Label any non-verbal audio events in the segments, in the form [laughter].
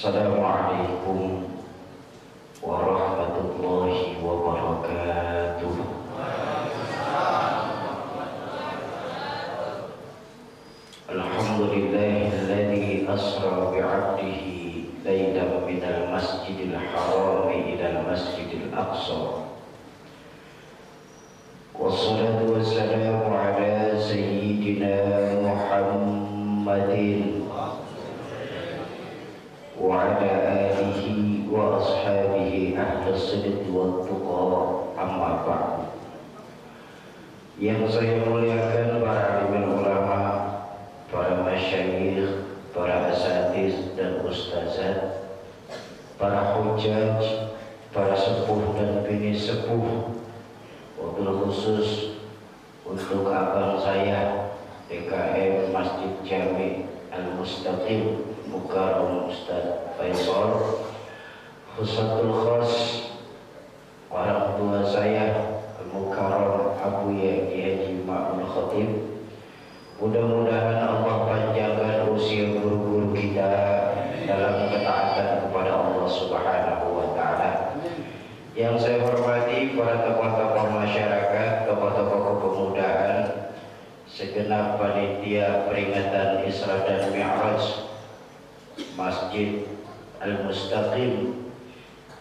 Assalamualaikum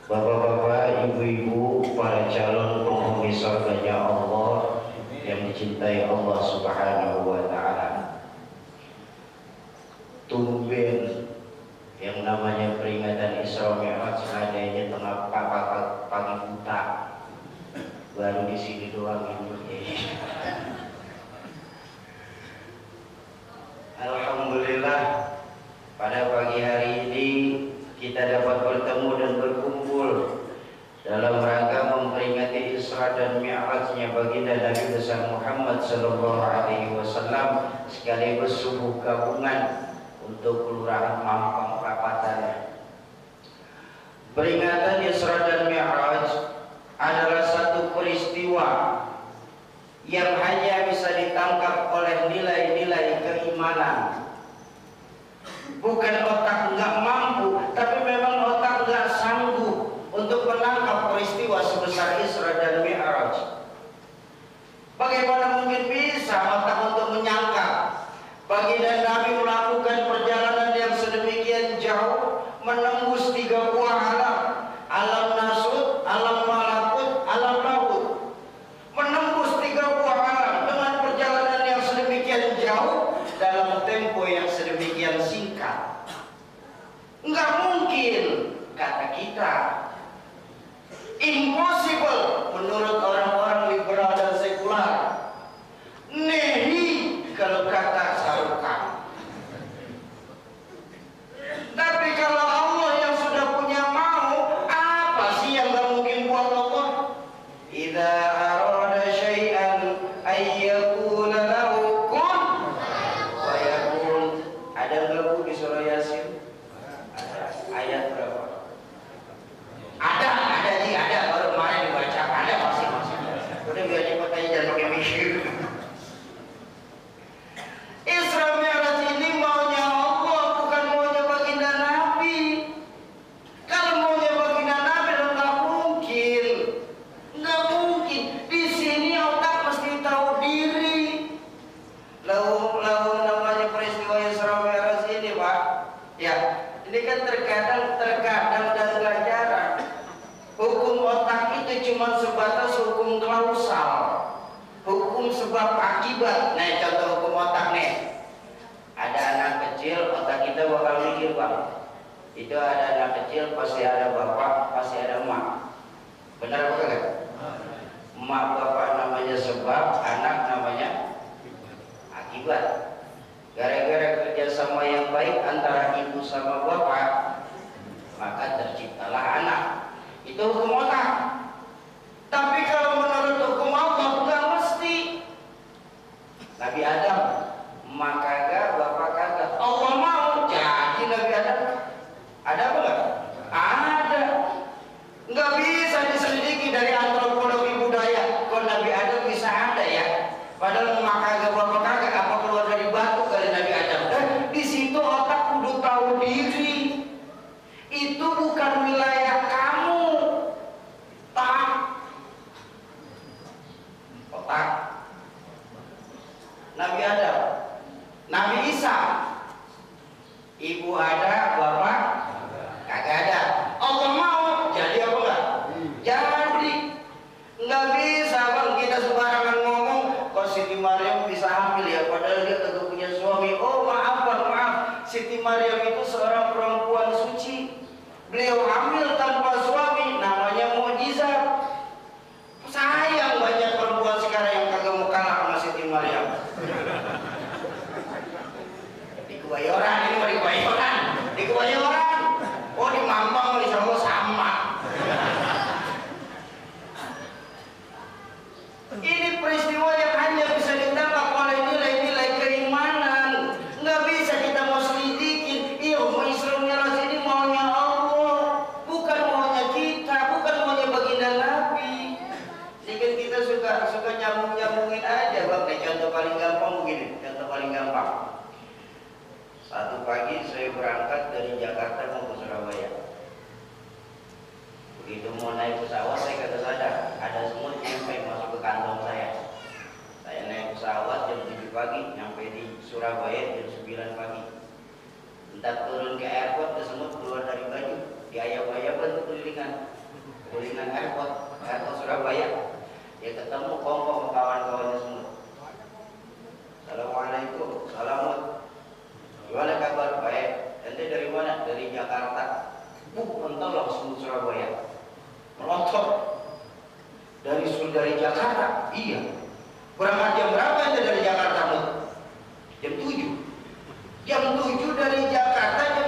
Baba padahal dia tidak punya suami. Oh maaf maaf, maaf. Siti Maryam itu seorang perempuan suci. Beliau hamil tanpa suami. Kuningan Airport, Airport Surabaya. Dia ketemu kongkong kawan-kawannya semua. Assalamualaikum, salamut. Gimana kabar? Baik. Ente dari mana? Dari Jakarta. buh entah langsung Surabaya. Merontok. Dari dari Jakarta? Iya. Berangkat jam berapa ente dari Jakarta, Bu? Jam 7. Jam 7 dari Jakarta jam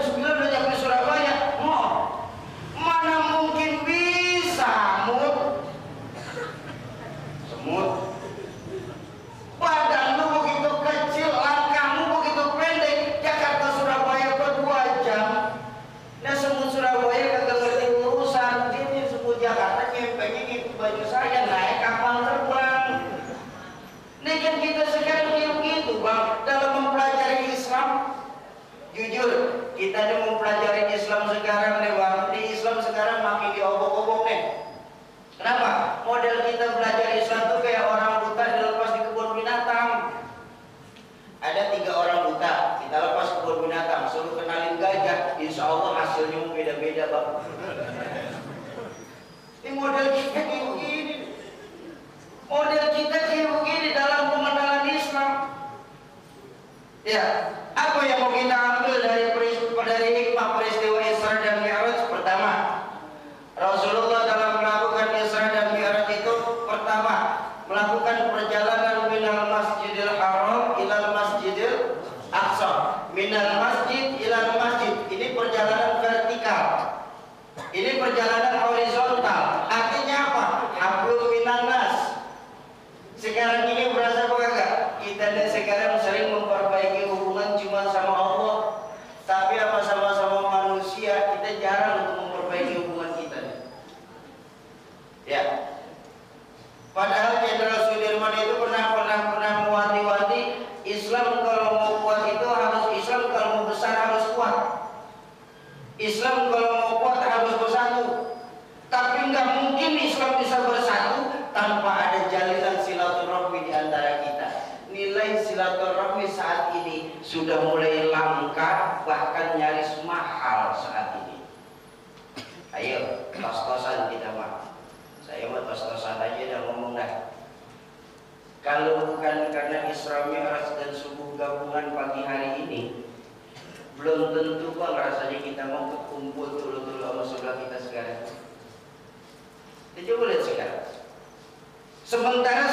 Sementara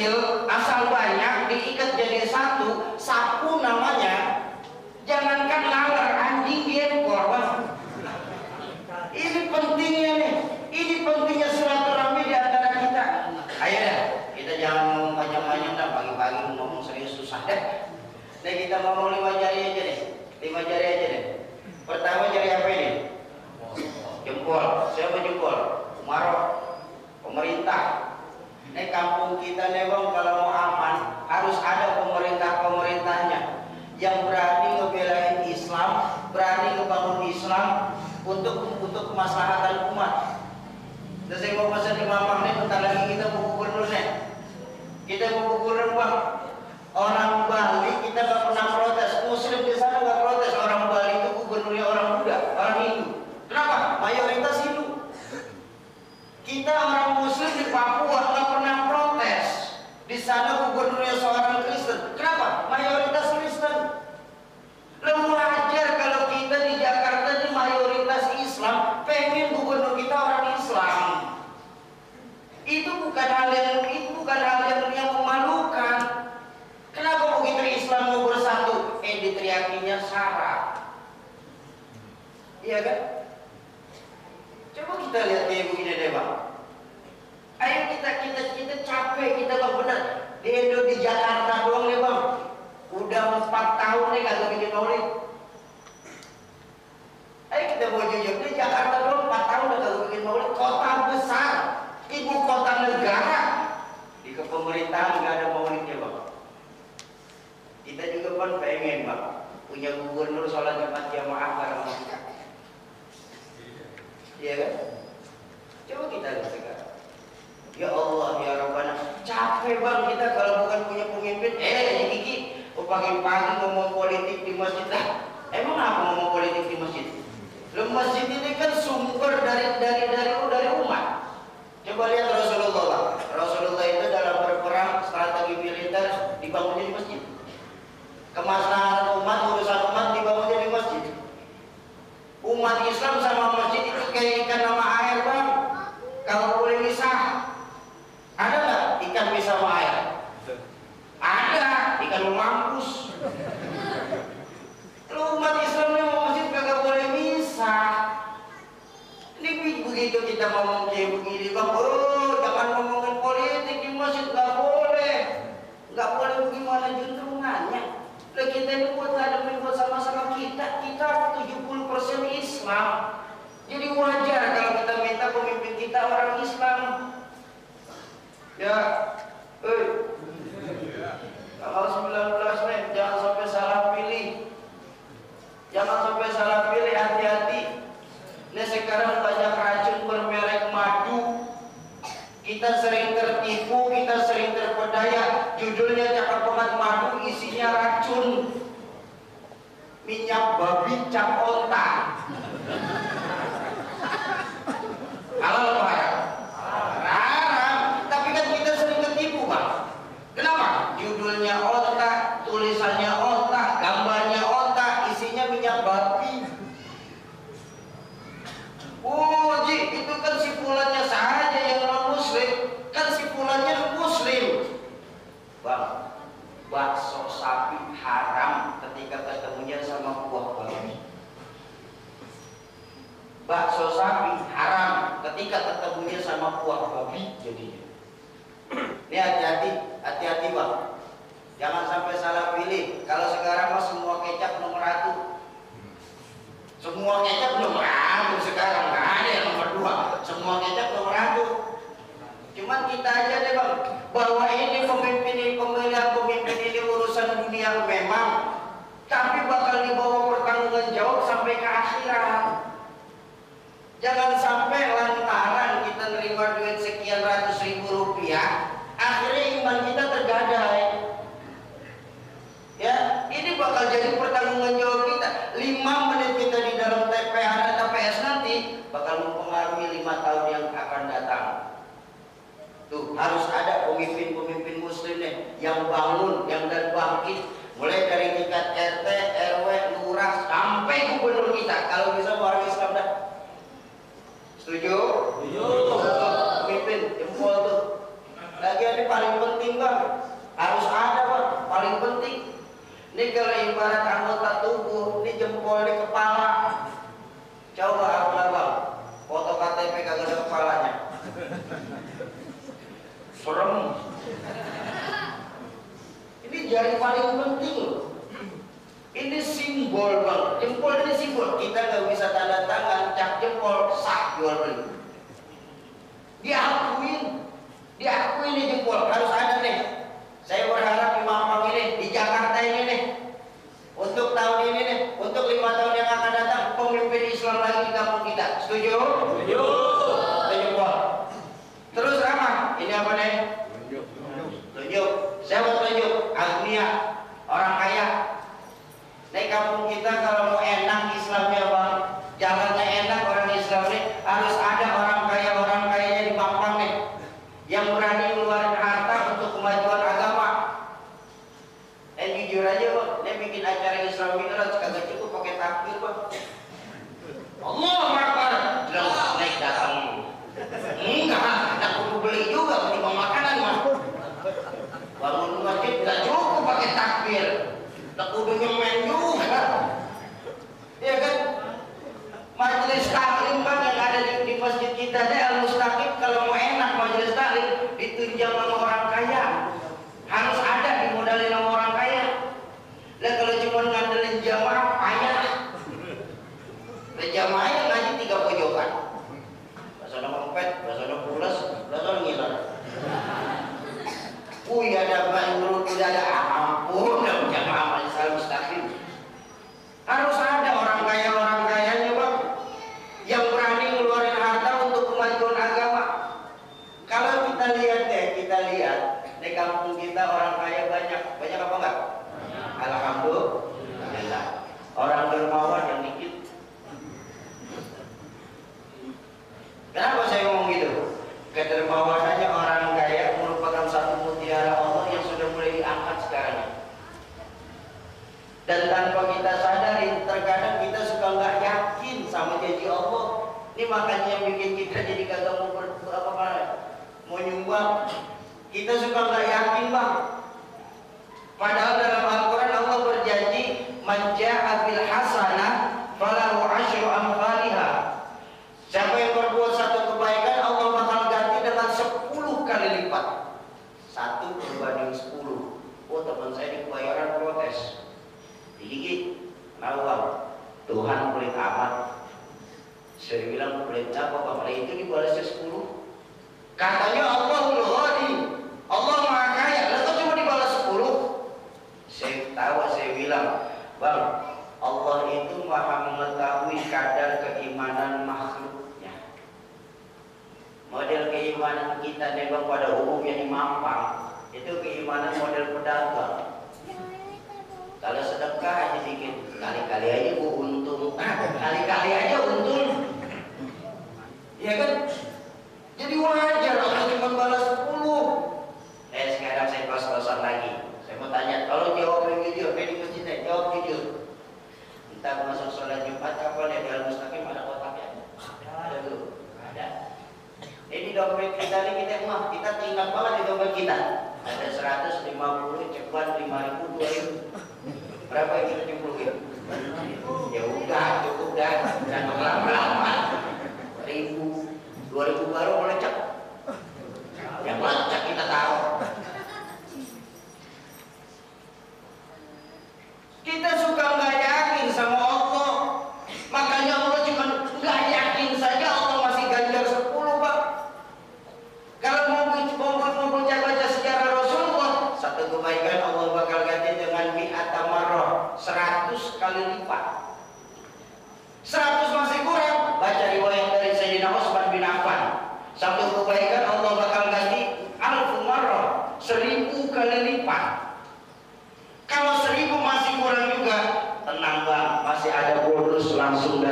kecil, asal banyak, diikat jadi satu, sapu namanya. Jangankan laler, anjing dia korban. Ini pentingnya nih, ini pentingnya silaturahmi di antara kita. Ayo dah, kita jangan ngomong panjang-panjang dah, pagi-pagi ngomong serius susah deh. Nah kita ngomong lima jari aja deh, lima jari aja deh. Pertama jari apa ini? Jempol, siapa jempol? Umaro, pemerintah. Ini kampung kita nih kalau mau aman harus ada pemerintah-pemerintahnya yang berani ngebelain Islam, berani ngebangun Islam untuk untuk kemaslahatan umat. Dan saya mau pesan di mamang nih, bentar lagi kita mau gubernur nih. Kita mau gubernur bang. Orang Bali kita nggak pernah protes, Muslim di sana nggak protes. Orang Bali itu gubernurnya orang Buddha, orang Hindu. Kenapa? Mayoritas Hindu. Kita orang Muslim di Papua nggak pernah protes. Di sana gubernurnya seorang Kristen. Kenapa? Mayoritas Kristen. Lalu wajar kalau kita di Jakarta ini mayoritas Islam, pengen gubernur kita orang Islam. Itu bukan hal yang itu bukan hal yang, yang memalukan. Kenapa begitu Islam mau bersatu? Eh diteriakinya syarat. Iya kan? Coba kita lihat dia begini deh bang. Ayo kita kita kita capek kita bang benar. Di Indo di Jakarta doang nih bang. Udah empat tahun nih kagak bikin maulid. Ayo kita mau jujur di Jakarta doang empat tahun udah kagak bikin maulid. Kota besar, ibu kota negara. Di kepemerintahan nggak ada maulidnya bang. Kita juga kan pengen bang punya gubernur sholat jumat jamaah bareng kita. bakso sapi haram ketika ketemunya sama kuah babi jadinya. Ini hati-hati hati-hati bang. Jangan sampai salah pilih. Kalau sekarang mas semua kecap nomor satu. Semua kecap nomor satu sekarang. Nggak ada yang nomor dua. Semua kecap nomor satu. Cuman kita aja deh bang. Bahwa ini pemimpin Jangan sampai lantaran kita nerima duit sekian ratus ribu rupiah, akhirnya iman kita tergadai. Ya, ini bakal jadi pertanggungan jawab kita. Lima menit kita di dalam TPH atau TPS nanti bakal mempengaruhi lima tahun yang akan datang. Tuh, harus ada pemimpin-pemimpin muslim nih yang bangun yang paling penting ini simbol bang jempol ini simbol. Kita nggak bisa tanda tangan cak jempol sak jual beli. Diakuin diakuin ini jempol. Harus ada nih. Saya berharap di Bang ini di Jakarta ini nih. Untuk tahun ini nih untuk lima tahun yang akan datang pemimpin Islam lagi di kampung kita. Setuju? tunjuk. Saya mau tunjuk. Agnia orang kaya. Naik kampung kita kalau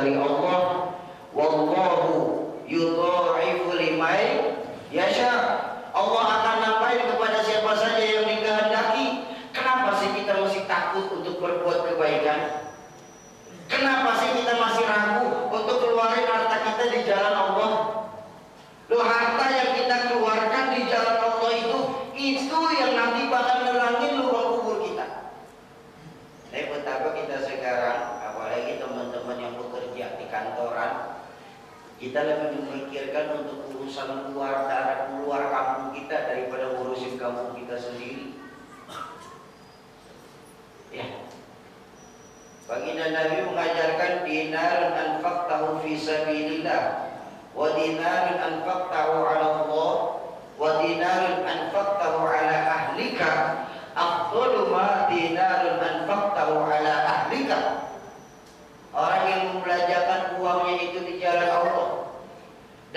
dari Allah. Wallahu yudha'ifu limai yasha. Allah akan nambahin kepada siapa saja yang dikehendaki. Kenapa sih kita masih takut untuk berbuat kebaikan? Kenapa sih kita masih ragu untuk keluarin harta kita di jalan Allah? Loh harta yang kita keluarkan di jalan Allah itu itu yang nanti bakal nerangin lubang kubur kita. Tapi betapa kita sekarang, apalagi teman-teman yang bekerja di kantoran, kita lebih memikirkan untuk urusan luar darat luar kampung kita daripada ngurusin kampung kita sendiri. Ya. Baginda Nabi mengajarkan dinar anfaqtahu fi sabilillah wa dinar anfaqtahu 'ala Allah wa dinar anfaqtahu 'ala ahlika afdalu dinarun anfaqtahu 'ala ahlika. Orang yang membelanjakan uangnya itu di jalan Allah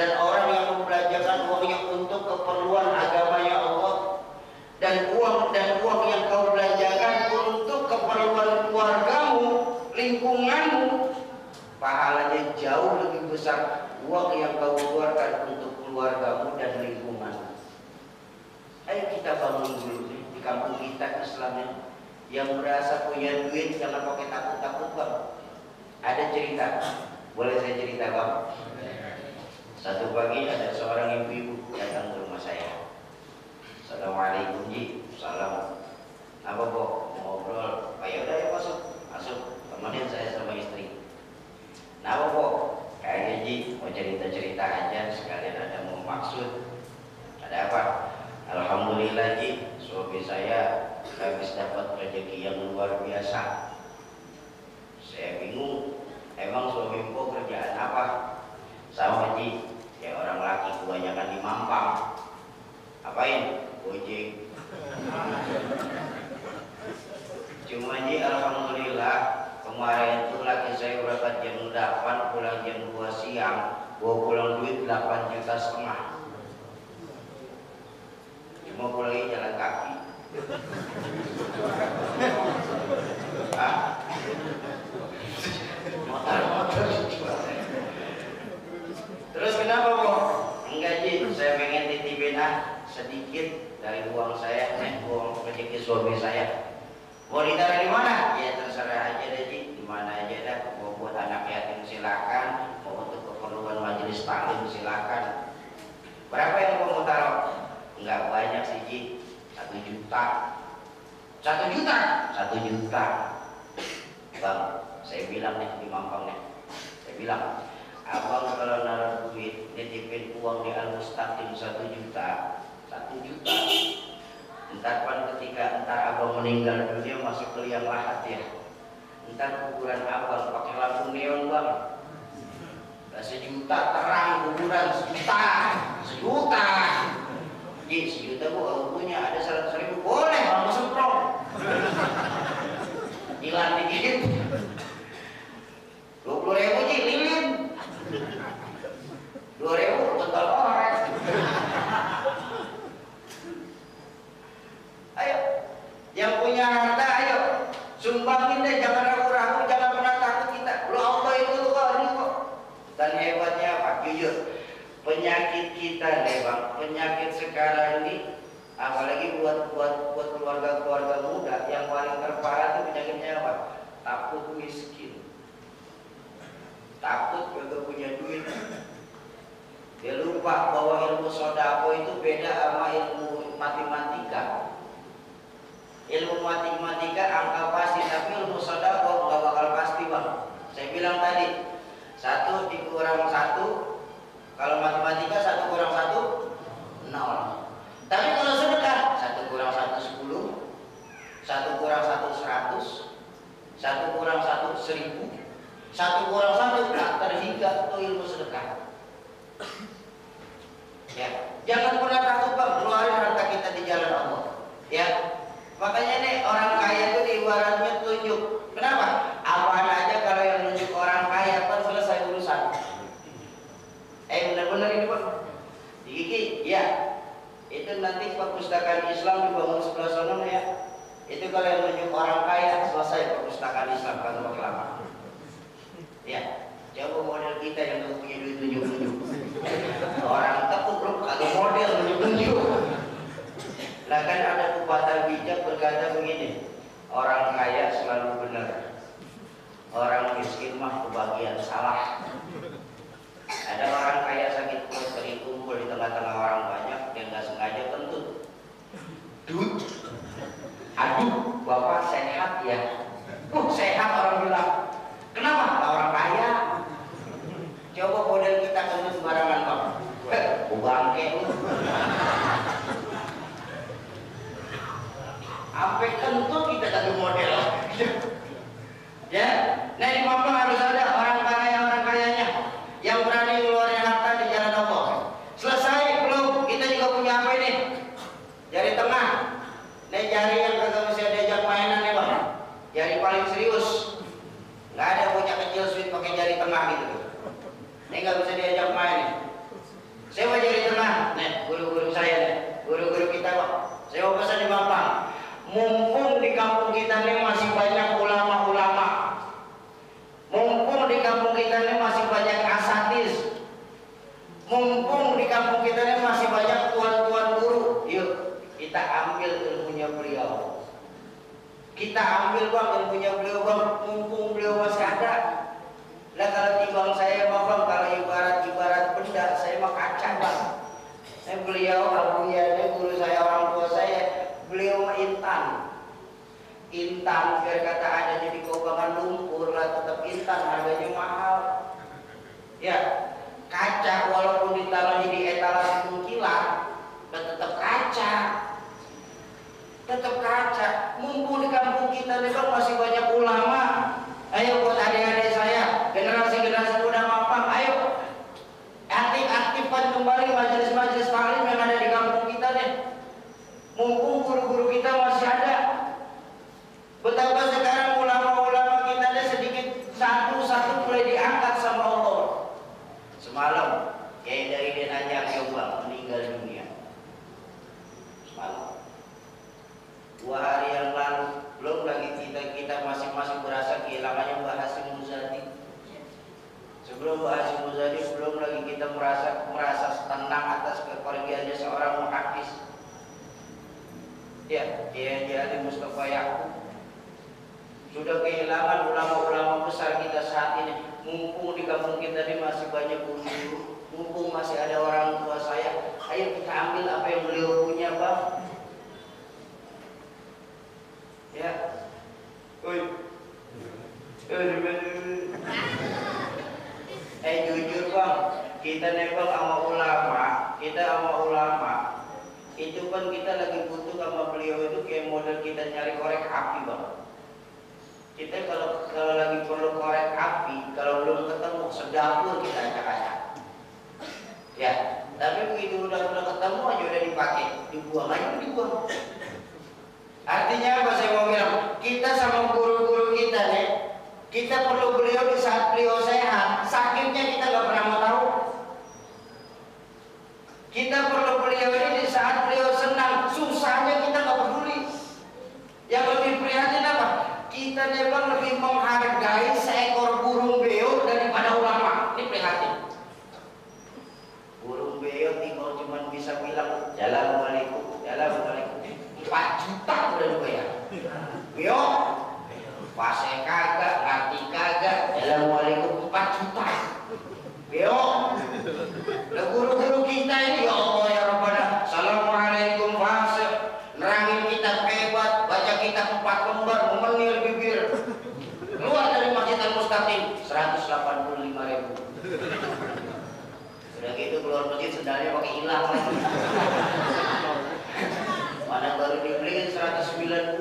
dan orang yang membelanjakan uangnya untuk keperluan agamanya Allah dan uang dan uang yang kau belanjakan untuk keperluan keluargamu, lingkunganmu, pahalanya jauh lebih besar uang yang kau keluarkan untuk keluargamu dan lingkunganmu. Ayo kita bangun dulu di kampung kita Islamnya yang merasa punya duit jangan pakai takut-takut bang. Ada cerita, boleh saya cerita bang? Satu pagi ada seorang ibu-ibu datang ke rumah saya. Assalamualaikum Ji, salam. Apa? Mau ngobrol? Oh, ya udah ya masuk, masuk. Temenin saya sama istri. Nah apa bu? Kayaknya Ji mau cerita-cerita aja sekalian ada mau maksud. Ada apa? Alhamdulillah Ji, suami saya habis dapat rezeki yang luar biasa. Saya bingung, emang suami bu kerjaan apa? Sama Ji, kebanyakan di Mampang. Apain? Gojek. Cuma Ji, Alhamdulillah kemarin itu laki saya berangkat jam 8 pulang jam 2 siang gua pulang duit 8 juta setengah cuma pulangnya jalan kaki Hah? motor-motor terus kenapa bu? enggak Ji, saya pengen titipin ah sedikit dari uang saya nih uang rezeki suami saya Mau ditaruh di mana? Ya terserah aja deh Ji, di mana aja dah. Mau buat anak yatim silakan, mau untuk keperluan majelis taklim silakan. Berapa yang mau taruh? Enggak banyak sih Ji, satu juta. Satu juta? Satu juta. Bang, saya bilang nih di Mampang nih, saya bilang, abang kalau naruh duit, nitipin uang di Al Mustaqim satu juta, satu juta, Ntar pan ketika entar abang meninggal dunia masuk ke liang lahat ya. Ntar kuburan abang pakai lampu neon bang. Gak sejuta terang kuburan sejuta, sejuta. Ji sejuta bu aku punya ada seratus ribu boleh mau semprong. Hilang dikit. Dua puluh ribu ji lilin. Dua ribu total orang. Ayo, yang punya harta, ayo sumbangin deh, jangan ragu-ragu, jangan pernah takut kita. Lu Allah itu kok kok. Dan hebatnya apa? Jujur, penyakit kita nih bang, penyakit sekarang ini, apalagi buat buat buat keluarga-keluarga muda, yang paling terparah itu penyakitnya apa? Takut miskin, takut gak punya duit. Dia lupa bahwa ilmu sodako itu beda sama ilmu matematika ilmu matematika angka pasti tapi ilmu sodako nggak bakal pasti bang. Saya bilang tadi satu dikurang satu kalau matematika satu kurang satu nol. Tapi kalau sedekah satu kurang satu sepuluh satu kurang satu seratus satu kurang satu seribu satu kurang satu tak terhingga itu ilmu sedekah. Ya jangan pernah Makanya nih orang kaya itu ibaratnya tunjuk. Kenapa? Apaan aja kalau yang nunjuk orang kaya pun selesai urusan. Eh benar-benar ini pun, Digigi, ya. Itu nanti perpustakaan Islam dibangun sebelah sana ya. Itu kalau yang nunjuk orang kaya selesai perpustakaan Islam kan pakai lama. Ya, coba model kita yang punya duit tunjuk-tunjuk. Orang tekuk kagak model tunjuk lah kan ada pepatah bijak berkata begini, orang kaya selalu benar, orang miskin mah kebagian salah. Ada orang kaya sakit perut sering kumpul di tengah-tengah orang banyak yang nggak sengaja kentut. Dut. Aduh, bapak sehat ya? Uh, sehat orang bilang. Kenapa? Orang kaya. Coba model kita kentut sembarangan bang. Eh, bangke lu. Sampai kentut kita kagak model. ya, nah di di kampung kita ini masih banyak guru. Mumpung masih ada orang tua saya. Ayo kita ambil apa yang beliau punya bang. Ya. Oi. eh jujur bang. Kita nembak sama ulama. Kita sama ulama. Itu kan kita lagi butuh sama beliau itu kayak model kita nyari korek api bang kita kalau kalau lagi perlu korek api kalau belum ketemu sedapur kita acak-acak ya tapi begitu udah udah ketemu aja udah dipakai. Dibuang aja dibuang. Artinya apa saya mau bilang? Kita sama guru-guru kita nih kita perlu beliau di saat beliau sehat sakitnya kita nggak pernah mau tahu. Kita perlu beliau ini di saat beliau senang susahnya kita nggak peduli. Yang lebih prihatin apa kita memang lebih menghargai seekor burung beo daripada ulama. Ini prihatin. Burung beo tinggal cuma bisa bilang Assalamualaikum, Assalamualaikum. 4 juta udah dibayar. Beo, pasnya kagak, ngerti kagak, Assalamualaikum 4 juta. Beo, lah guru-guru kita ini ya Allah ya Rabbana, Assalamualaikum fase, nerangin kita hebat, baca kita empat lembar, memenil bibir. Keluar dari Masjid Al-Mustaqim, 185 ribu. Sudah gitu keluar masjid sendalnya pakai hilang lagi. Mana baru dibeliin 190,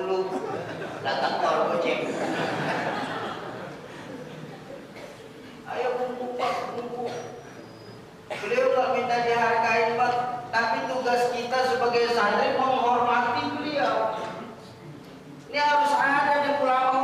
datang keluar goceng. Ayo kumpul pak, kumpul. Beliau nggak minta dihargai pak, tapi tugas kita sebagai santri menghormati beliau. Ini harus ada di ulama-ulama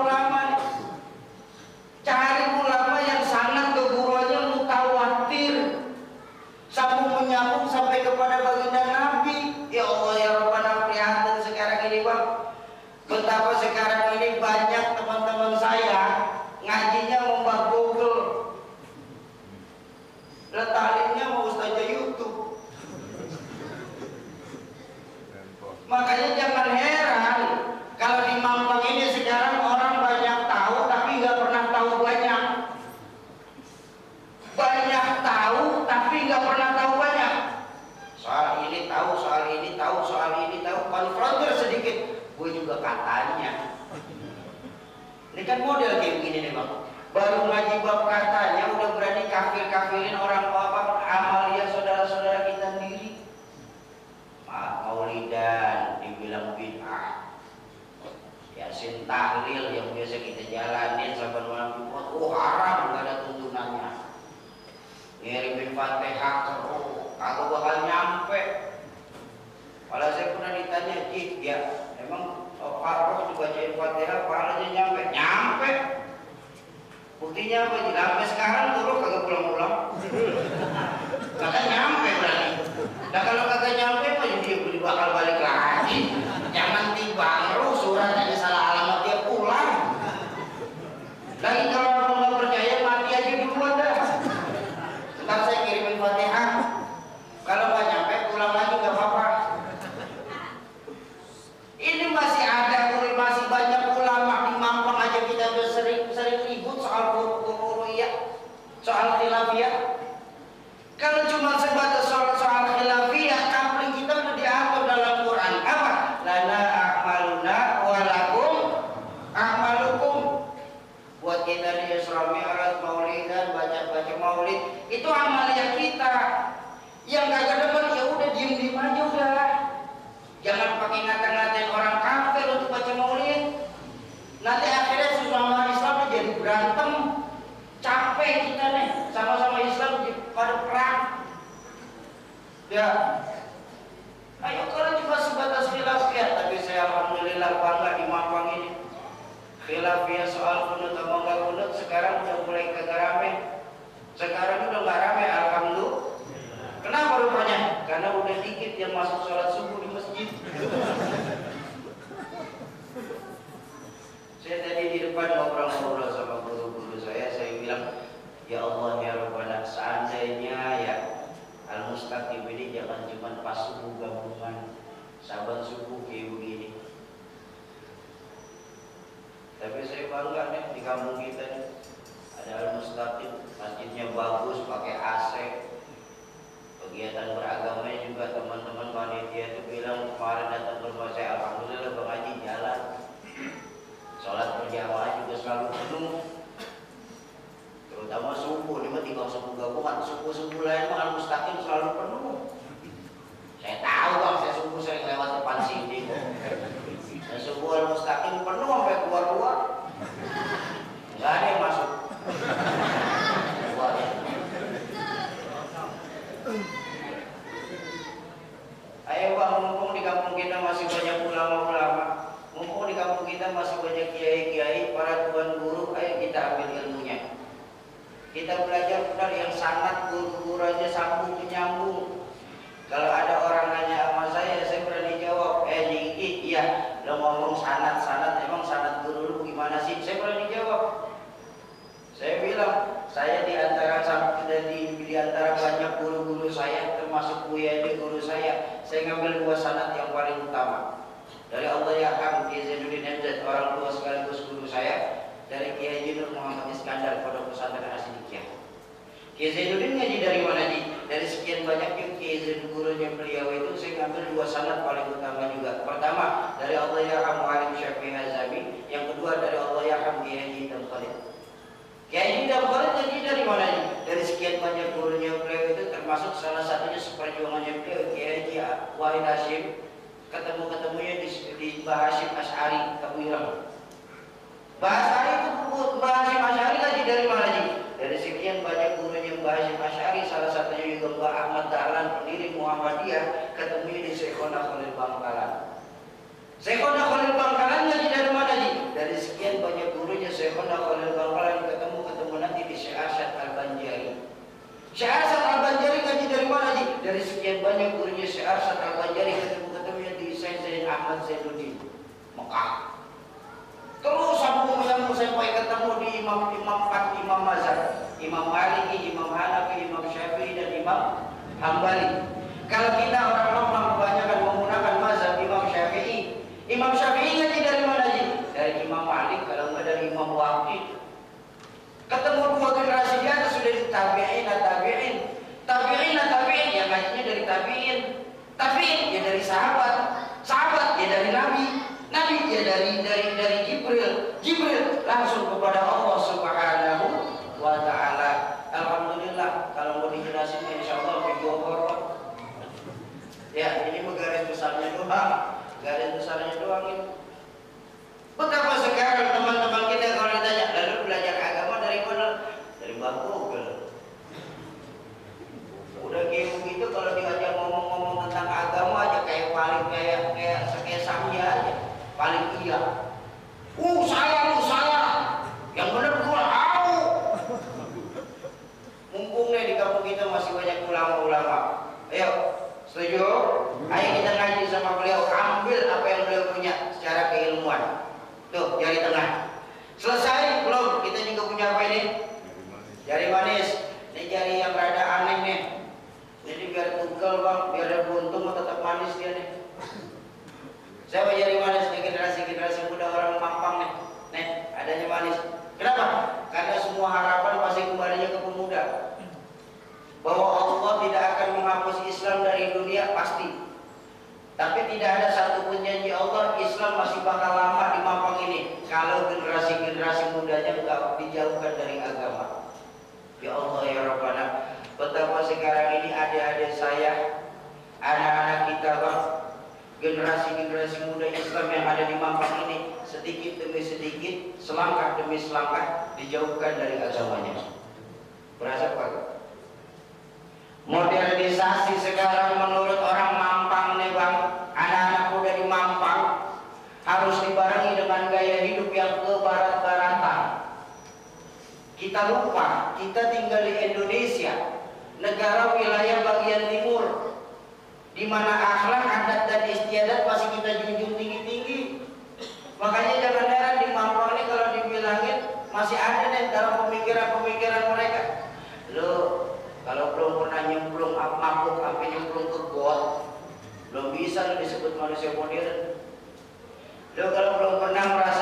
masuk sholat subuh di masjid. saya tadi di depan ngobrol-ngobrol sama guru-guru saya, saya bilang, Ya Allah ya Rabbana, seandainya ya Al-Mustaqim ini jangan cuma pas subuh gabungan Saban subuh kayak begini Tapi saya bangga nih di kampung kita nih Ada Al-Mustaqim, masjidnya bagus, pakai AC Kegiatan beragamanya juga teman-teman panitia itu bilang kemarin datang ke rumah saya Alhamdulillah Bang Haji jalan. Sholat berjamaah juga selalu penuh. Terutama subuh ini mah tinggal subuh gabungan. Subuh subuh lain mah mustaqim selalu penuh. Saya tahu bang saya subuh sering lewat depan sini. Dan subuh mustaqim penuh sampai keluar keluar nggak ada yang masuk keluar ya. ayo bang mumpung di kampung kita masih banyak ulama-ulama mumpung di kampung kita masih banyak kiai-kiai para tuan guru ayo kita ambil ilmunya kita belajar benar yang sangat guru-guru aja sambung menyambung. Kalau ada orang nanya sama saya, saya berani jawab, eh Niki, iya, lo ngomong sanat sanat, emang sanat guru lu gimana sih? Saya berani jawab. Saya bilang, saya di antara di, di antara banyak guru-guru saya, termasuk Buya ini guru saya, saya ngambil dua sanat yang paling utama. Dari Allah ya Ham, Zainuddin MZ, orang tua sekaligus guru saya, dari Kiai Haji Muhammad Pesantren Asidikiyah. Kiai Zainuddin ngaji dari mana nih? Dari sekian banyak yang Kiai Zainuddin gurunya beliau itu saya ngambil dua sanad paling utama juga. Pertama dari Allah ya Muhammad Syafi'i Hazami, yang kedua dari Allah ya Kiai Haji dan Khalid. Kiai Haji dan Khalid ngaji dari mana nih? Dari sekian banyak gurunya beliau itu termasuk salah satunya seperjuangannya beliau Kiai Haji Wahid Hashim ketemu-ketemunya di, di Mbah Ash'ari Kabirang Bahasa itu bahasa Asy'ari lagi dari mana nih? Dari sekian banyak gurunya bahasa Asy'ari salah satunya juga Mbah Ahmad Dahlan pendiri Muhammadiyah ketemu di Syekhona Khalil Bangkalan. Syekhona Khalil Bangkalan lagi dari mana nih? Dari sekian banyak gurunya Syekhona Khalil Bangkalan ketemu ketemu nanti di Syekh Arsyad Al-Banjari. Syekh Arsyad Al-Banjari ngaji dari mana nih? Dari sekian banyak gurunya Syekh Arsyad Al-Banjari ketemu ketemunya di Syekh Zain Ahmad Zainuddin Mekah. Terus sambung menyambung sampai ketemu di imam imam empat imam mazhab, Imam Maliki, Imam Hanafi, Imam Syafi'i dan Imam Hambali. Kalau kita orang orang kebanyakan menggunakan mazhab Imam Syafi'i, Imam Syafi'i ngaji dari mana sih? Dari Imam Malik, kalau enggak dari Imam Waqid. Ketemu dua generasi di atas sudah di tabi'in tabi'in. Tabi'in yang ngajinya dari tabi'in. Tabi'in ya dari sahabat. Sahabat ya dari Nabi. Tadi dia ya dari dari dari Jibril, Jibril langsung kepada Allah Subhanahu wa taala. pemikiran-pemikiran mereka. Lo kalau belum pernah nyemplung makhluk sampai nyemplung ke got belum bisa lo disebut manusia modern. Lo kalau belum pernah merasa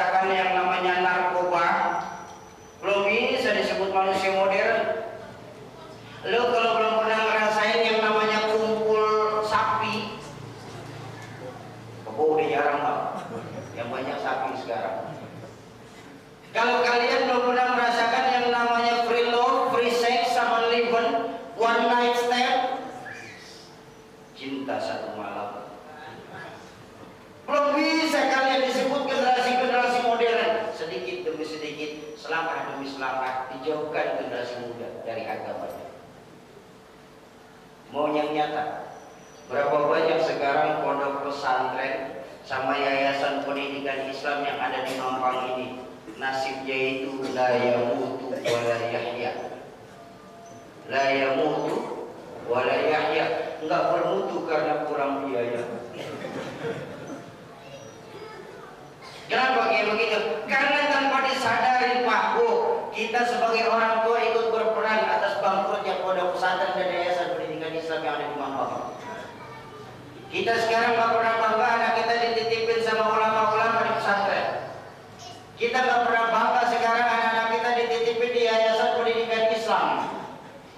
pesantren sama yayasan pendidikan Islam yang ada di Mampang ini. Nasibnya itu la yamutu wa la yahya. La yamutu wa yahya. Enggak bermutu karena kurang biaya. Kenapa kayak begitu? Karena tanpa disadari Pak Bu kita sebagai Kita sekarang nggak pernah bangga anak kita dititipin sama ulama-ulama di pesantren. Kita nggak pernah bangga sekarang anak-anak kita dititipin di Yayasan Pendidikan Islam.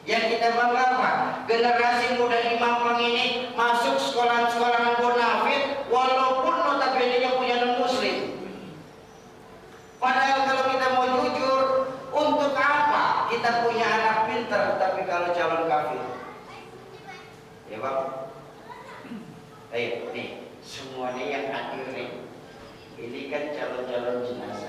Yang kita bangga apa? Generasi muda imam Mampang ini masuk sekolah-sekolah bonafit walaupun notabene yang punya non muslim. Padahal kalau kita mau jujur, untuk apa kita punya anak pinter tapi kalau calon kafir? Ya bang, Baik, nih, semuanya yang hadir ini kan calon-calon jenazah.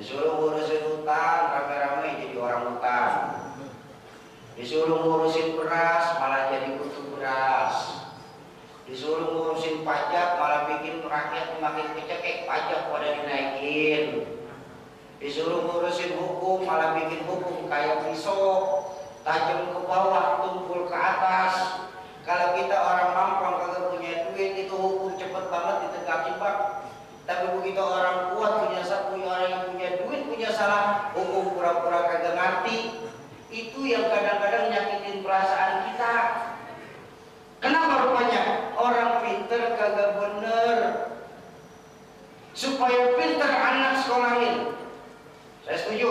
Disuruh ngurusin hutan, rame-rame jadi orang hutan. Disuruh ngurusin beras, malah jadi butuh beras. Disuruh ngurusin pajak, malah bikin rakyat makin kecekek pajak pada dinaikin. Disuruh ngurusin hukum, malah bikin hukum kayak pisau, tajam ke bawah, tumpul ke atas. Kalau kita orang mampang kagak punya duit, itu hukum cepet banget ditegakin bang. Tapi begitu orang kuat punya punya orang yang punya duit punya salah hukum pura-pura kagak ngerti itu yang kadang-kadang nyakitin perasaan kita. Kenapa rupanya orang pinter kagak bener? Supaya pinter anak sekolahin. Saya setuju.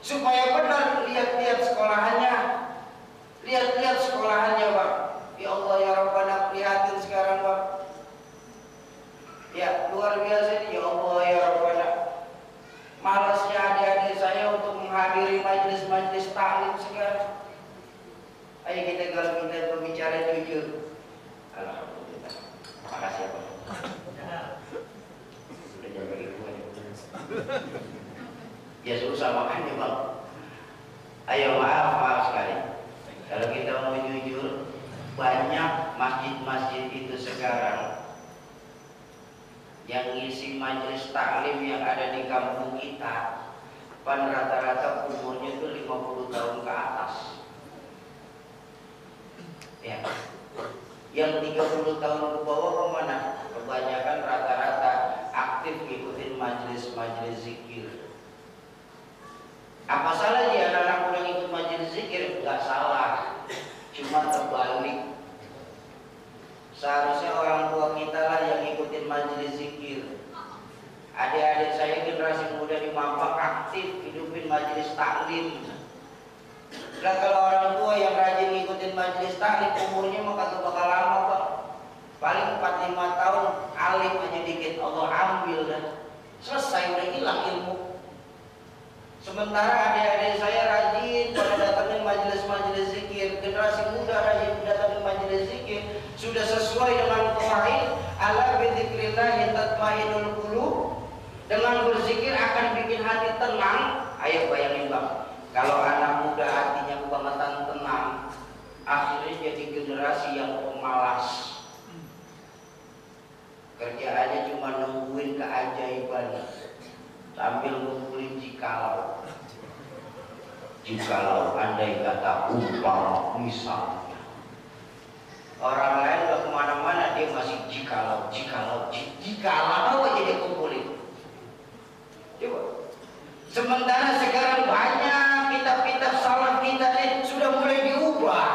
Supaya benar lihat-lihat sekolahannya. Lihat-lihat sekolahannya, Bang. Ya Allah ya Rabbana prihatin sekarang, Bang. Ya, luar biasa ini ya Allah ya Rabbana. Malasnya adik-adik saya untuk menghadiri majelis-majelis taklim sekarang. Ayo kita kalau kita berbicara jujur. Alhamdulillah. Makasih ya Pak. Sudah jaga ibu Ya susah makanya bang. Ayo maaf maaf sekali. Kalau kita mau jujur, banyak masjid-masjid itu sekarang yang ngisi majelis taklim yang ada di kampung kita pan rata-rata umurnya itu 50 tahun ke atas ya yang 30 tahun ke bawah ke mana? kebanyakan rata-rata aktif ngikutin majelis-majelis zikir apa salah dia anak-anak muda ngikut majelis zikir? Enggak salah cuma terbalik Seharusnya orang tua kita lah yang ngikutin majelis zikir. Adik-adik saya generasi muda di Mampang aktif hidupin majelis taklim. Nah kalau orang tua yang rajin ngikutin majelis taklim umurnya mah kagak bakal lama pak. Paling 4-5 tahun alim aja dikit Allah ambil dah. Selesai udah hilang. Sementara adik-adik saya rajin pada datangin majelis-majelis zikir, generasi muda rajin datangin majelis zikir, sudah sesuai dengan qawaid ala bidzikrillah tatmainul qulub. Dengan berzikir akan bikin hati tenang. Ayo bayangin Bang, kalau anak muda hatinya kebangetan tenang, akhirnya jadi generasi yang pemalas. Kerjaannya cuma nungguin keajaiban sambil ngumpulin jikalau. Jikalau andai kata umpama misalnya orang lain udah ke mana-mana dia masih jikalau jikalau jikalau aja dia kumpulin? Coba. Sementara sekarang banyak kitab-kitab salah kita nih sudah mulai diubah.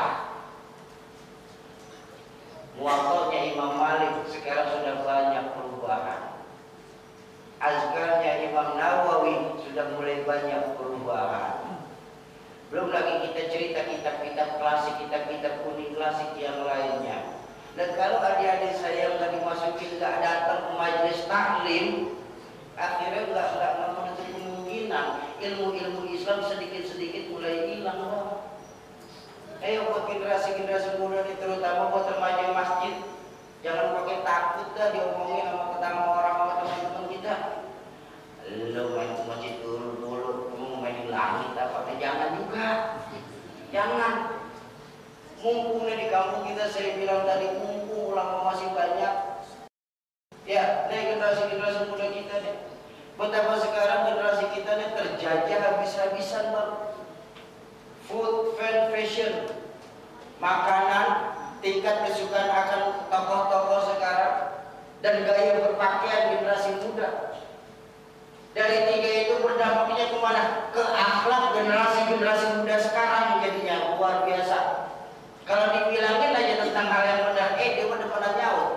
Muwatta'nya Imam Malik sekarang sudah banyak perubahan Azkarnya Imam Nawawi sudah mulai banyak perubahan. Belum lagi kita cerita kitab-kitab klasik, kitab-kitab kuning klasik yang lainnya. Dan kalau adik-adik saya nggak dimasukin, nggak datang ke majelis taklim, akhirnya nggak nggak menutup kemungkinan ilmu-ilmu Islam sedikit-sedikit mulai hilang. Bang. Ayo buat generasi-generasi muda ini terutama buat remaja masjid, jangan pakai takut dah diomongin sama ketama orang sama teman-teman kita. Lo main ke masjid dulu, kamu main di langit apa? Jangan juga, jangan. Mumpung nih di kampung kita saya bilang tadi mumpung ulama masih banyak. Ya, nih generasi-generasi muda kita nih. Betapa sekarang generasi kita ini terjajah habis-habisan bang. Food, fan, fashion, makanan, tingkat kesukaan akan tokoh-tokoh sekarang dan gaya berpakaian generasi muda. Dari tiga itu berdampaknya ke mana? Ke akhlak generasi-generasi muda sekarang jadinya luar biasa. Kalau dibilangin aja tentang hal yang benar, eh dia pada pada nyaut.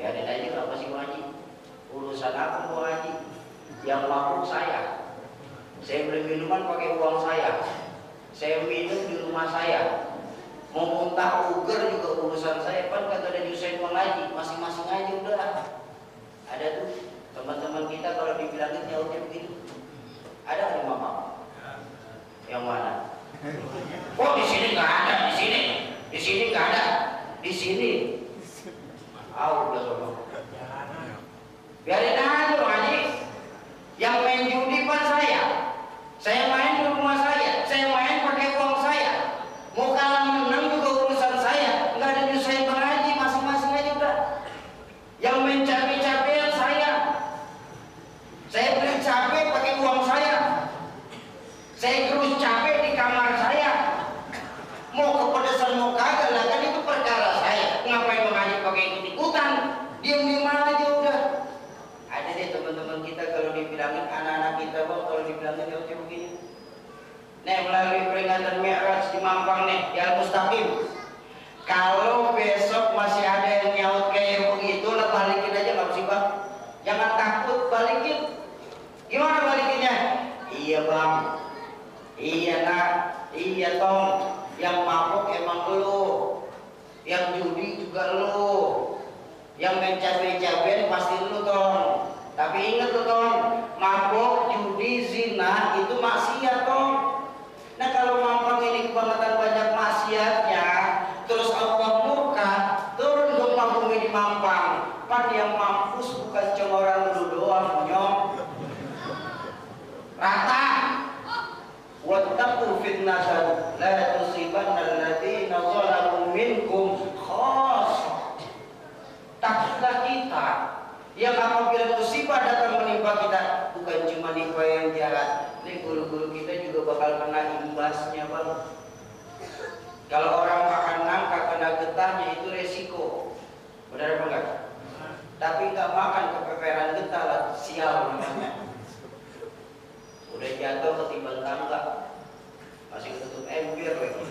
Biarin aja kenapa sih Haji? Urusan apa mau Haji? Yang mampu saya. Saya beli minuman pakai uang saya. Saya minum di rumah saya. Mau muntah uger juga urusan saya. Pan kata ada nyusahin mengaji, masing-masing aja udah. Ada tuh teman-teman kita kalau dibilangin jauhnya begini. Ada di mama? Yang mana? Oh di sini nggak ada, di sini, di sini nggak ada, di sini. Ah udah sono. Biarin aja Haji. Yang main judi pan saya. Saya main di rumah saya. Saya main pakai uang saya. Mau kalah menang juga urusan saya. Nggak ada nyusahin Bang Haji. Masing-masing aja udah. Yang main cabai-cabean saya. Saya beli cabai pakai uang saya. Saya gerus cabai di kamar saya. Mau kepedesan mau kagak lah kan itu perkara saya. Ngapain Bang Haji pakai ikut-ikutan? Diam-diam aja udah. Ada deh teman-teman kita kalau dibilangin anak-anak kita bang kalau dibilangin ya udah begini. Nih melalui peringatan Mi'raj di Mampang nih, ya Mustaqim. Kalau besok masih ada yang nyaut kayak begitu, lah balikin aja nggak bang? Jangan takut balikin. Gimana balikinnya? Iya bang, iya nak, iya tong. Yang mabuk emang lu, yang judi juga lu, yang main cabai-cabai pasti lu tong. Tapi ingat tuh tong, mabuk, judi, zina itu maksiat tong. Nah kalau mampang ini kebangetan banyak maksiatnya, terus Allah murka, turun gempa bumi di mampang. Pan yang mampus bukan cuma orang lu doang, nyong. Rata. Wattaqu fitnatan la tusibanna alladziina zalamu minkum khassah. Takutlah kita yang apabila musibah datang menimpa kita bukan cuma nimpa yang jahat, ini guru-guru kita juga bakal kena imbasnya bang. Kalau orang makan nangka kena getahnya itu resiko, benar apa enggak? Tapi nggak makan kepeperan getah lah, sial namanya. Udah jatuh ketimbang tangga, masih ketutup ember lagi.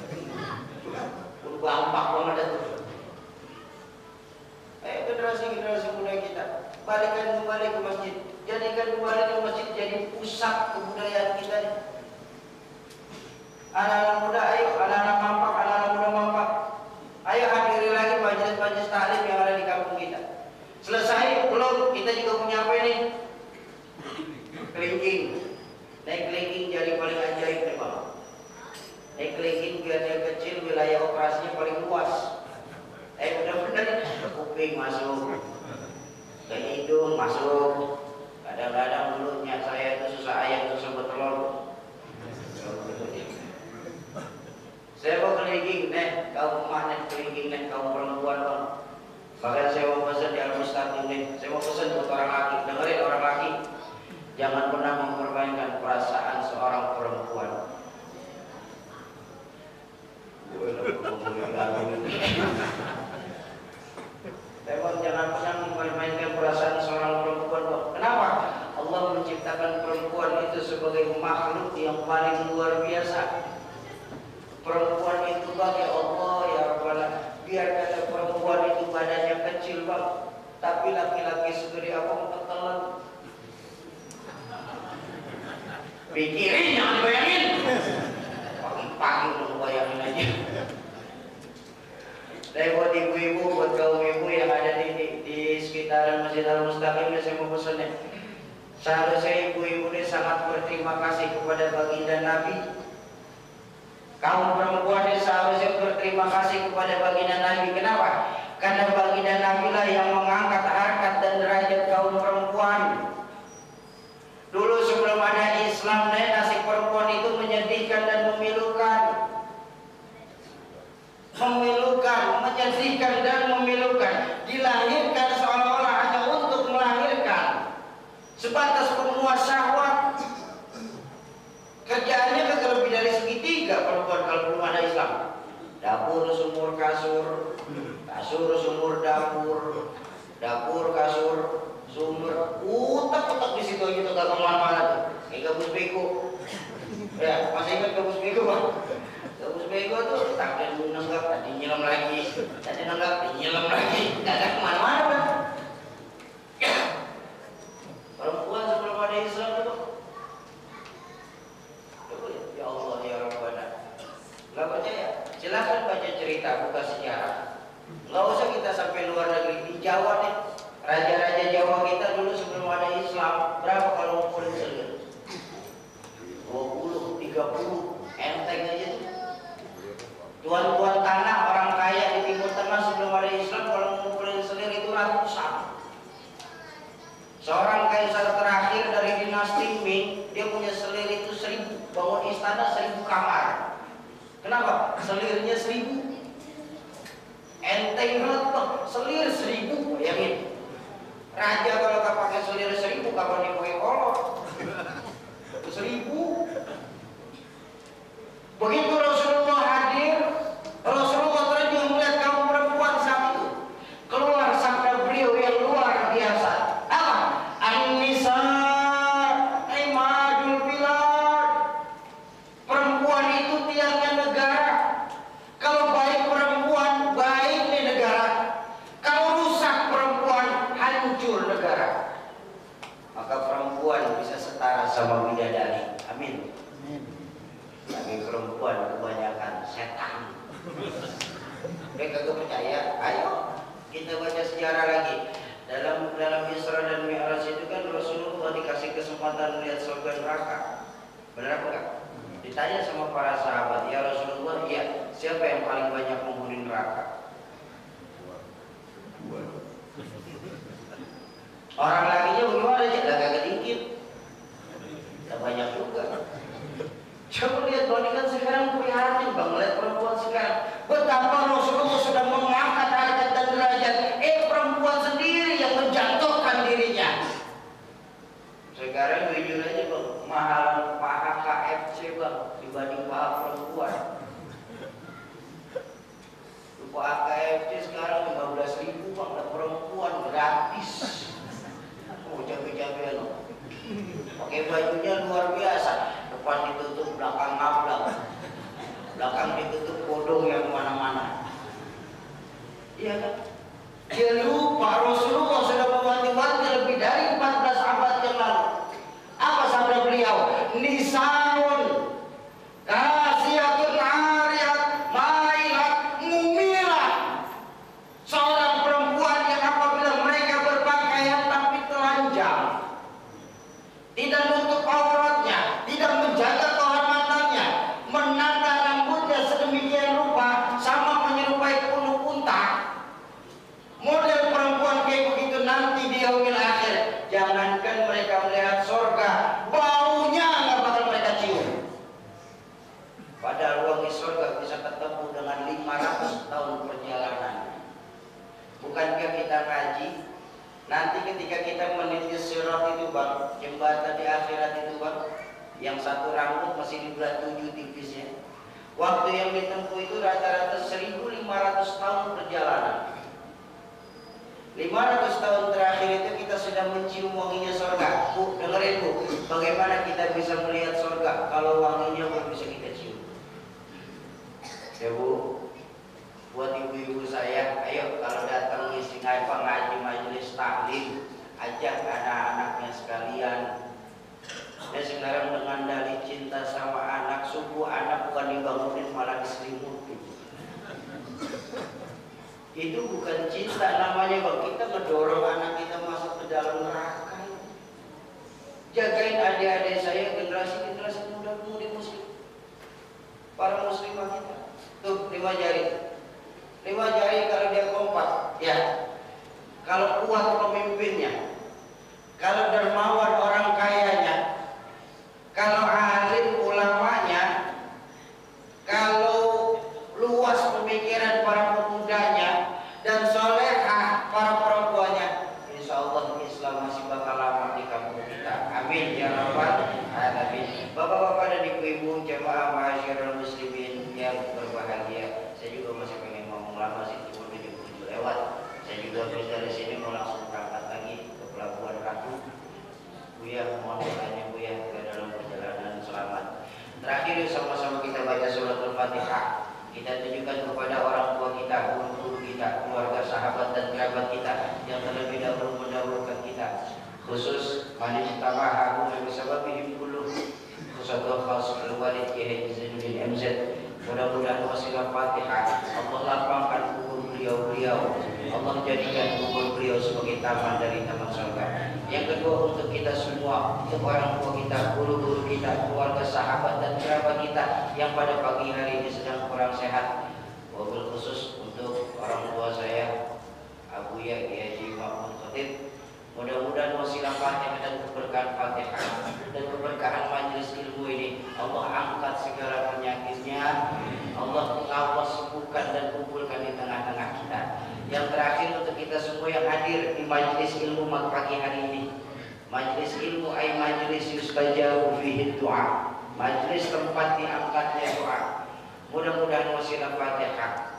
Udah bampak banget itu. Eh generasi-generasi muda kita Balikan kembali ke masjid Jadikan kembali ke masjid jadi pusat kebudayaan kita Anak-anak muda ayo. Anak-anak mampak, anak-anak muda mampak Ayo hadiri lagi majelis-majelis taklim yang ada di kampung kita. Selesai belum. Kita juga punya apa ini? Kelingking. Naik kelingking jadi paling ajaib nih bang Naik kelingking biar dia kecil wilayah operasinya paling luas. Eh benar-benar. Ke kuping masuk, ke hidung masuk. Kadang-kadang mulutnya saya itu susah ayam susah betelur. Mau kelingking, nih, kau mana kelingking, nih, kau perempuan. Bahkan saya mau pesan di Al-Mustaqim nih, saya mau pesan buat orang laki, dengerin orang laki. Jangan pernah mempermainkan perasaan seorang perempuan. Memang jangan pernah mempermainkan perasaan seorang perempuan. Kenapa? Allah menciptakan perempuan itu sebagai makhluk yang paling luar biasa. Perempuan itu bagi Allah ya Rabbana. Biar kata perempuan itu badannya kecil bang, tapi laki-laki segede apa ketelan. Pikirin jangan bayangin. Pagi-pagi lu bayangin aja. Saya buat ibu-ibu, buat kaum ibu yang ada di, di, di sekitaran Masjid Al Mustaqim, saya mau pesan ya. Seharusnya ibu-ibu ini sangat berterima kasih kepada baginda Nabi. Kaum perempuan ini seharusnya berterima kasih kepada baginda Nabi. Kenapa? karena baginda Nabilah yang mengangkat harkat dan derajat kaum perempuan. Dulu sebelum ada Islam, nasib perempuan itu menyedihkan dan memilukan. Memilukan, menyedihkan dan memilukan. Dilahirkan seolah-olah hanya untuk melahirkan. Sebatas pemuas syahwat. Kerjaannya kan lebih dari segitiga perempuan kalau belum ada Islam. Dapur, sumur, kasur, kasur, sumur, dapur, dapur, kasur, sumur, utak-utak di situ aja tuh kagak ke mana-mana tuh. Kayak gabus beko. Ya, masih ingat gabus beko bang? Gabus beko tuh tak ada nenggap, tadi nyelam lagi, tadi nenggap, nyelam lagi, kagak ke mana-mana bang. Perempuan sebelum ada Islam itu ya, Allah ya Rabbana Gak percaya? Silahkan baca cerita, buka sejarah Gak usah kita sampai luar negeri Di Jawa nih Raja-raja Jawa kita dulu sebelum ada Islam Berapa kalau ngumpulin selir? 20, 30 Enteng aja tuh Tuan-tuan tanah orang kaya di Timur Tengah sebelum ada Islam Kalau ngumpulin selir itu ratusan Seorang kaisar terakhir dari dinasti Ming, dia punya selir itu seribu, bangun istana seribu kamar. Kenapa? Selirnya seribu. Bang, selir seribu, bayangin. Raja kalau gak pakai selir seribu, kapan mencium wanginya surga. Bu, dengerin bu, bagaimana kita bisa melihat surga kalau wanginya belum bisa kita cium? Ya bu, buat ibu-ibu saya, ayo kalau datang ngisi apa ngaji majelis taklim, ajak anak-anaknya sekalian. Dan sekarang dengan dalih cinta sama anak, subuh anak bukan dibangunin malah diselimutin. Itu bukan cinta namanya bang, kita ngedorong anak kita masuk ke dalam neraka. Jagain adik-adik saya generasi-generasi muda-mudi muslim. Para muslimah kita. Tuh lima jari. Lima jari kalau dia kompak, ya. Kalau kuat pemimpinnya, kalau dermawan orang kayanya, kalau alim ulamanya, kalau luas pemikiran para pemudanya dan solehah para perempuannya, insya Allah Islam masih bakal lama di kampung kita. Amin ya rabbal alamin. Bapak-bapak dan ibu Assalamualaikum jamaah masyarakat muslimin yang berbahagia. Saya juga masih pengen ngomong lama sih, cuma 77 lewat. Saya juga habis dari sini mau langsung berangkat lagi ke Pelabuhan Ratu. Buya, mohon doanya Buya ke dalam perjalanan selamat. Terakhir yuk sama-sama kita baca surat Al-Fatihah. Kita tunjukkan kepada orang tua kita, guru-guru kita, keluarga, sahabat dan kerabat kita yang terlebih dahulu mendahulukan kita. Khusus manis tamaha hum bisababihim kulluh Musadah khas al-walid Kiai Zainuddin MZ Mudah-mudahan wasilah Fatihah Allah lapangkan beliau-beliau. Allah jadikan kubur beliau sebagai taman dari taman surga. Yang kedua untuk kita semua Untuk orang tua kita, guru-guru kita, keluarga, sahabat dan kerabat kita Yang pada pagi hari ini sedang kurang sehat. Wabil khusus untuk orang tua saya Abu Ya Kiai Makmun Khatib. Mudah-mudahan wasilah Fatihah dan keberkahan Fatihah dan keberkahan majelis ilmu ini. Allah angkat segala penyakitnya. Allah Allah sembuhkan dan kumpulkan di tengah-tengah kita yang terakhir untuk kita semua yang hadir di majelis ilmu pagi hari ini. Majelis ilmu ay majelis yustajabu fihi doa majelis tempat diangkatnya doa. Mudah-mudahan wasilah Fatihah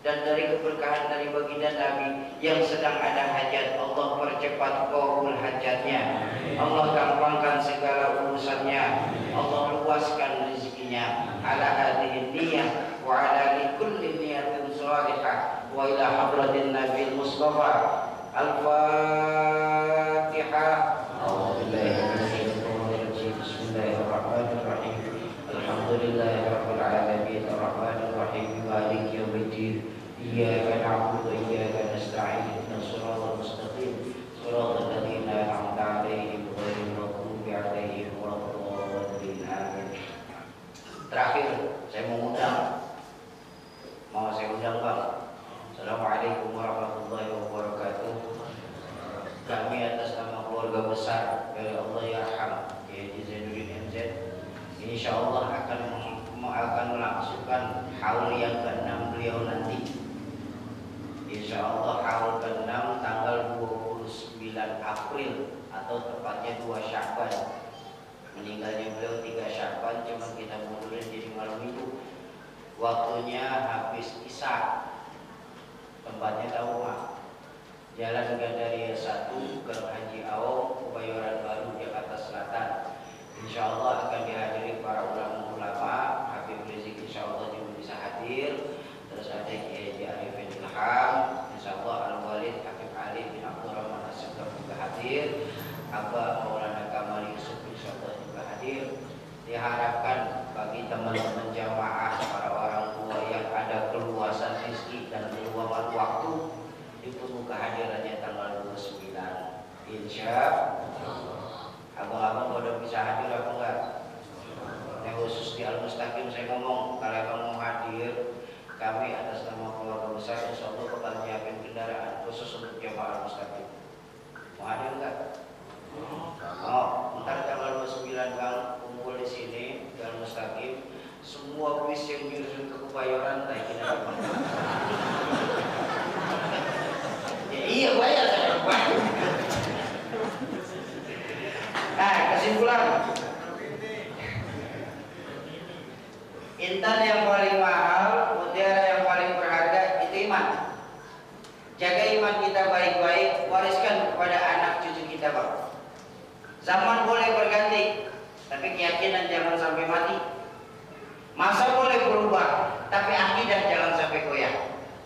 dan dari keberkahan dari baginda Nabi yang sedang ada hajat Allah percepat kabul hajatnya. Allah gampangkan segala urusannya. Allah luaskan rezekinya. Ala hadhihi niyyah wa ala salihah wa ila hadratin Nabi Mustafa. Al-Fatihah Bismillahirrahmanirrahim. Alhamdulillahirabbil alamin. Arrahmanir rahim maliki yaumiddin iyyaka na'budu wa iyyaka Assalamualaikum warahmatullahi wabarakatuh kami atas nama keluarga besar dari Allah Yarham Kiai Zainuddin MZ Insya Allah akan akan melangsungkan haul yang ke-6 beliau nanti. Insya Allah haul ke-6 tanggal 29 April atau tepatnya 2 Syakban. Meninggalnya beliau 3 Syakban, cuma kita mundurin jadi malam minggu. Waktunya habis Isya. Tempatnya tahu. Jalan Gandaria 1 ke Haji Awong, Kebayoran Baru, Jakarta Selatan. Insya Allah akan dihadiri para ulama-ulama Habib Rizik insya Allah juga bisa hadir Terus ada Kiai Arifin Ilham Insya Allah Al-Walid Habib Ali bin Abdurrahman Asyikab juga hadir Abah Maulana Kamal Yusuf insya Allah juga hadir Diharapkan bagi teman-teman jamaah Para orang tua yang ada keluasan rezeki dan keluangan waktu Ditunggu kehadirannya tanggal 29 Allah Abang-abang udah bisa hadir apa enggak? Yang khusus di Al-Mustaqim saya ngomong Kalau abang mau hadir Kami atas nama keluarga besar Insya Allah bakal nyiapin kendaraan Khusus untuk jamaah Al-Mustaqim Mau hadir enggak? Oh, ntar tanggal 29 bang kumpul di sini di Al-Mustaqim Semua bis yang menuju ke Kebayoran naikin apa? [laughs] ya iya bayar saya kesimpulan Intan yang paling mahal, mutiara yang paling berharga itu iman. Jaga iman kita baik-baik, wariskan kepada anak cucu kita, Bang. Zaman boleh berganti, tapi keyakinan jangan sampai mati. Masa boleh berubah, tapi akidah jangan sampai goyah.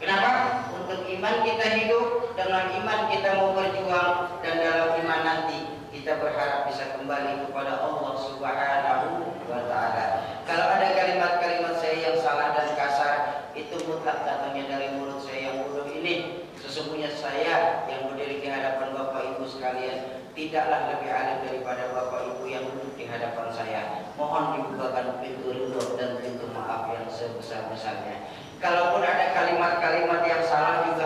Kenapa? Untuk iman kita hidup, dengan iman kita mau berjuang, dan dalam iman nanti kita berharap bisa kembali kepada Allah Subhanahu wa taala. Kalau ada kalimat-kalimat saya yang salah dan kasar, itu mutlak datangnya dari mulut saya yang bodoh ini. Sesungguhnya saya yang berdiri di hadapan Bapak Ibu sekalian tidaklah lebih alim daripada Bapak Ibu yang duduk di hadapan saya. Mohon dibukakan pintu ridho dan pintu maaf yang sebesar-besarnya. Kalaupun ada kalimat-kalimat yang salah juga